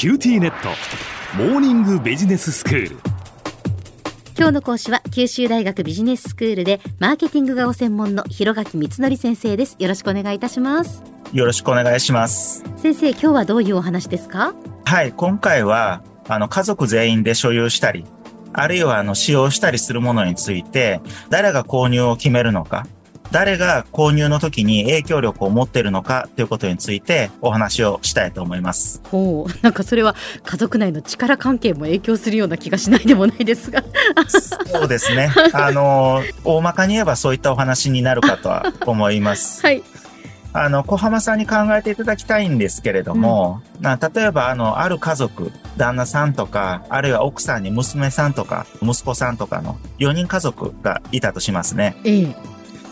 QTnet。モーニングビジネススクール。今日の講師は九州大学ビジネススクールでマーケティングがご専門の広垣光紀先生です。よろしくお願いいたします。よろしくお願いします。先生今日はどういうお話ですか？はい今回はあの家族全員で所有したりあるいはあの使用したりするものについて誰が購入を決めるのか誰が購入の時に影響力を持っているのかということについてお話をしたいと思います。ほう、なんかそれは家族内の力関係も影響するような気がしないでもないですが。そうですね。あの、大まかに言えばそういったお話になるかとは思います。はい。あの、小浜さんに考えていただきたいんですけれども、うん、例えば、あの、ある家族、旦那さんとか、あるいは奥さんに娘さんとか、息子さんとかの4人家族がいたとしますね。ええ。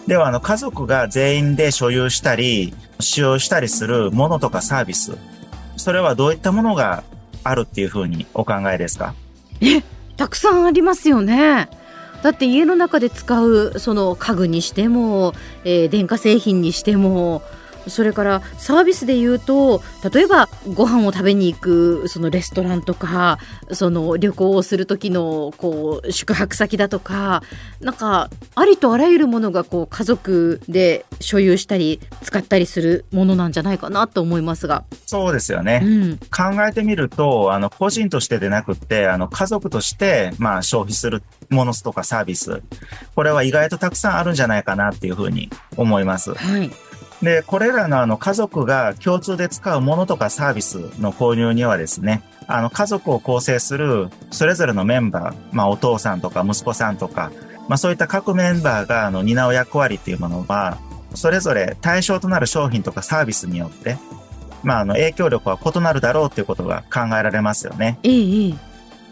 では、あの、家族が全員で所有したり、使用したりするものとかサービス、それはどういったものがあるっていうふうにお考えですか？え、たくさんありますよね。だって家の中で使うその家具にしても、えー、電化製品にしてもそれからサービスで言うと例えばご飯を食べに行くそのレストランとかその旅行をする時のこう宿泊先だとかなんかありとあらゆるものがこう家族で所有したり使ったりするものなんじゃないかなと思いますが。そうですよね、うん、考えてみるとあの個人としてでなくってあの家族としてまあ消費するものとかサービス。これは意外とたくさんあるんじゃないかなっていうふうに思います。はいで、これらのあの家族が共通で使うものとかサービスの購入にはですね、あの家族を構成するそれぞれのメンバー、まあお父さんとか息子さんとか、まあそういった各メンバーがあの担う役割っていうものは、それぞれ対象となる商品とかサービスによって、まああの影響力は異なるだろうということが考えられますよね。ええ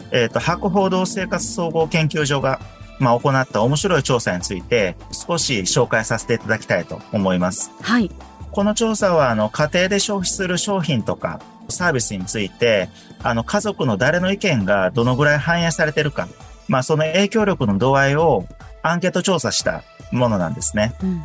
えっ、ー、と、博報堂生活総合研究所がまあ、行った面白い調査について少し紹介させていただきたいと思います。はい。この調査は、あの、家庭で消費する商品とかサービスについて、あの、家族の誰の意見がどのぐらい反映されているか、まあ、その影響力の度合いをアンケート調査したものなんですね。うん、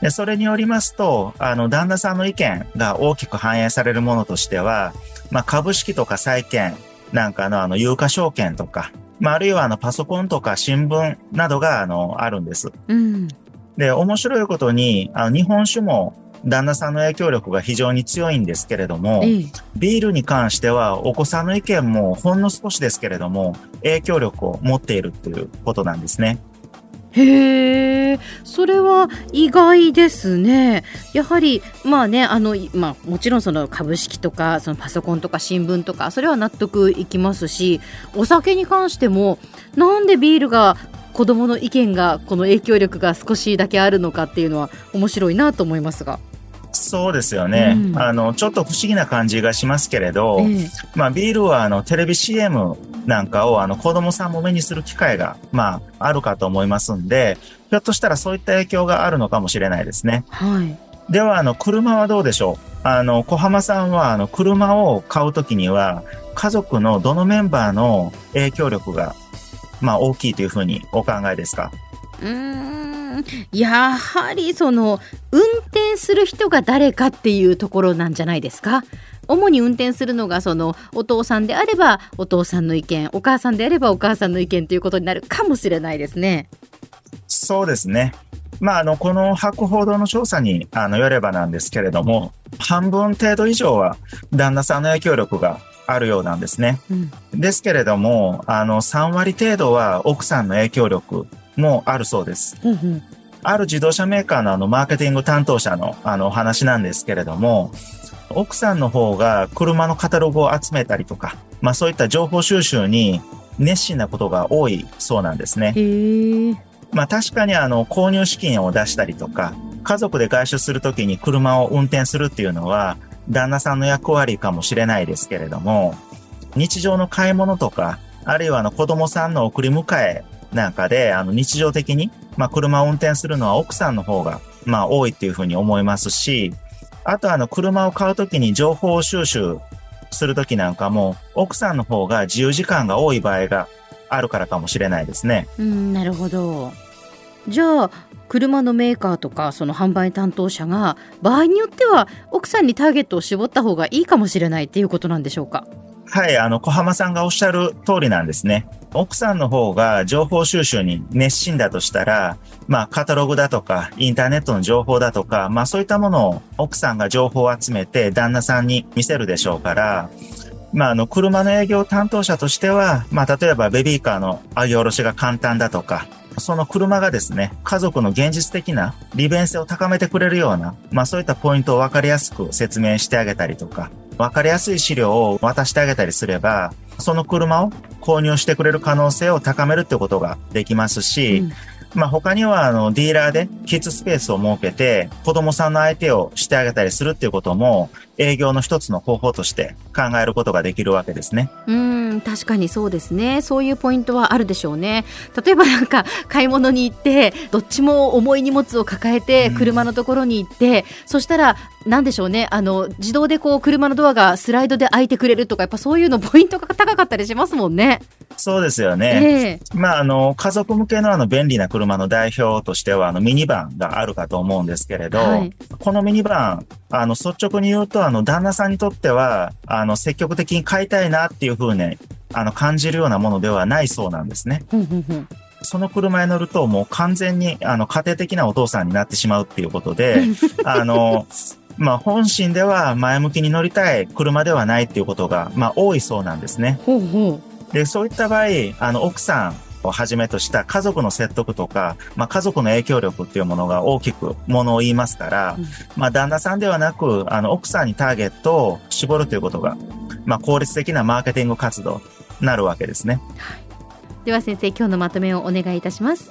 で、それによりますと、あの、旦那さんの意見が大きく反映されるものとしては、まあ、株式とか債券なんかのあの、有価証券とか、まあ、あるいはあのパソコンとか新聞などがあのあるんです。うん、で、面白いことに、あの日本酒も旦那さんの影響力が非常に強いんですけれども、ビールに関してはお子さんの意見もほんの少しですけれども、影響力を持っているということなんですね。へえ、それは意外ですね。やはりまあねあのまあもちろんその株式とかそのパソコンとか新聞とかそれは納得いきますし、お酒に関してもなんでビールが子供の意見がこの影響力が少しだけあるのかっていうのは面白いなと思いますが。そうですよね、うん、あのちょっと不思議な感じがしますけれど、えー、まあ、ビールはあのテレビ CM なんかをあの子供さんも目にする機会が、まあ、あるかと思いますんで、ひょっとしたらそういった影響があるのかもしれないですね。はい。では、あの、車はどうでしょう？あの、小浜さんは、あの、車を買うときには、家族のどのメンバーの影響力が、まあ、大きいというふうにお考えですか？うん。やはりその運転する人が誰かっていうところなんじゃないですか？主に運転するのがそのお父さんであればお父さんの意見お母さんであればお母さんの意見ということになるかもしれないですね。そうですね。まあ、あの、この博報堂の調査にあのよればなんですけれども、半分程度以上は旦那さんの影響力があるようなんですね。うん、ですけれども、あの、3割程度は奥さんの影響力もあるそうです。うんうんある自動車メーカーのあのマーケティング担当者のあのお話なんですけれども、奥さんの方が車のカタログを集めたりとか、まあそういった情報収集に熱心なことが多いそうなんですね。まあ確かにあの購入資金を出したりとか、家族で外出するときに車を運転するっていうのは旦那さんの役割かもしれないですけれども、日常の買い物とか、あるいはあの子供さんの送り迎えなんかで、あの日常的に、まあ車を運転するのは奥さんの方が、まあ多いっていうふうに思いますし、あとあの、車を買うときに情報収集するときなんかも、奥さんの方が自由時間が多い場合があるからかもしれないですね。うん、なるほど。じゃあ、車のメーカーとかその販売担当者が場合によっては奥さんにターゲットを絞った方がいいかもしれないっていうことなんでしょうか？はい、あの、小浜さんがおっしゃる通りなんですね。奥さんの方が情報収集に熱心だとしたら、まあ、カタログだとか、インターネットの情報だとか、まあ、そういったものを奥さんが情報を集めて旦那さんに見せるでしょうから、まあ、あの、車の営業担当者としては、まあ、例えばベビーカーの上げ下ろしが簡単だとか、その車がですね、家族の現実的な利便性を高めてくれるような、まあそういったポイントを分かりやすく説明してあげたりとか、分かりやすい資料を渡してあげたりすれば、その車を購入してくれる可能性を高めるってことができますし、うん。まあ他にはあのディーラーでキッズスペースを設けて子供さんの相手をしてあげたりするっていうことも営業の一つの方法として考えることができるわけですね。うん確かにそうですねそういうポイントはあるでしょうね例えばなんか買い物に行ってどっちも重い荷物を抱えてうん車のところに行って、そしたらなんでしょうねあの自動でこう車のドアがスライドで開いてくれるとかやっぱそういうのポイントが高かったりしますもんね。そうですよね。ええまあ、あの、家族向けのあの便利な車の代表としては、あの、ミニバンがあるかと思うんですけれど、はいこのミニバン、あの、率直に言うと、あの、旦那さんにとっては、あの、積極的に買いたいなっていうふうに、あの、感じるようなものではないそうなんですね。その車に乗ると、もう完全に、あの、家庭的なお父さんになってしまうっていうことで、あの、まあ、本心では前向きに乗りたい車ではないっていうことが、まあ、多いそうなんですね。ほうほで、そういった場合、あの、奥さんをはじめとした家族の説得とか、まあ、家族の影響力っていうものが大きくものを言いますから、うんまあ、旦那さんではなく、あの、奥さんにターゲットを絞るということが、まあ、効率的なマーケティング活動になるわけですね。うでは先生今日のまとめをお願いいたします。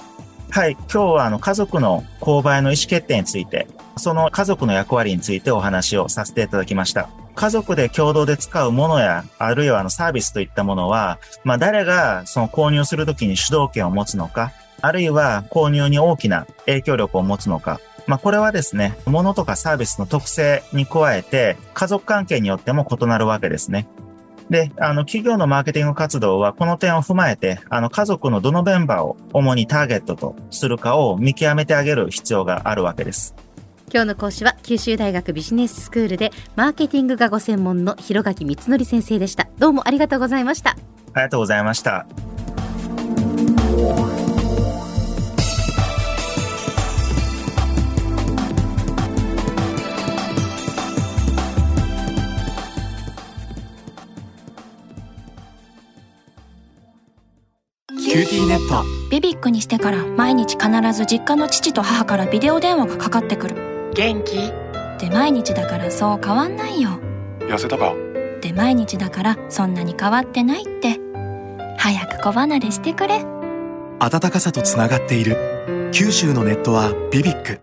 はい。今日は、あの、家族の購買の意思決定について、その家族の役割についてお話をさせていただきました。家族で共同で使うものや、あるいはあのサービスといったものは、まあ誰がその購入するときに主導権を持つのか、あるいは購入に大きな影響力を持つのか、まあこれはですね、物とかサービスの特性に加えて、家族関係によっても異なるわけですね。で、あの、企業のマーケティング活動はこの点を踏まえて、あの、家族のどのメンバーを主にターゲットとするかを見極めてあげる必要があるわけです。今日の講師は九州大学ビジネススクールでマーケティングがご専門の広垣光紀先生でした。どうもありがとうございました。ありがとうございました。 QTnetビビックにしてから毎日必ず実家の父と母からビデオ電話がかかってくる元気？で毎日だからそう変わんないよ。痩せたか？で毎日だからそんなに変わってないって。早く子離れしてくれ。温かさとつながっている。九州のネットはビビック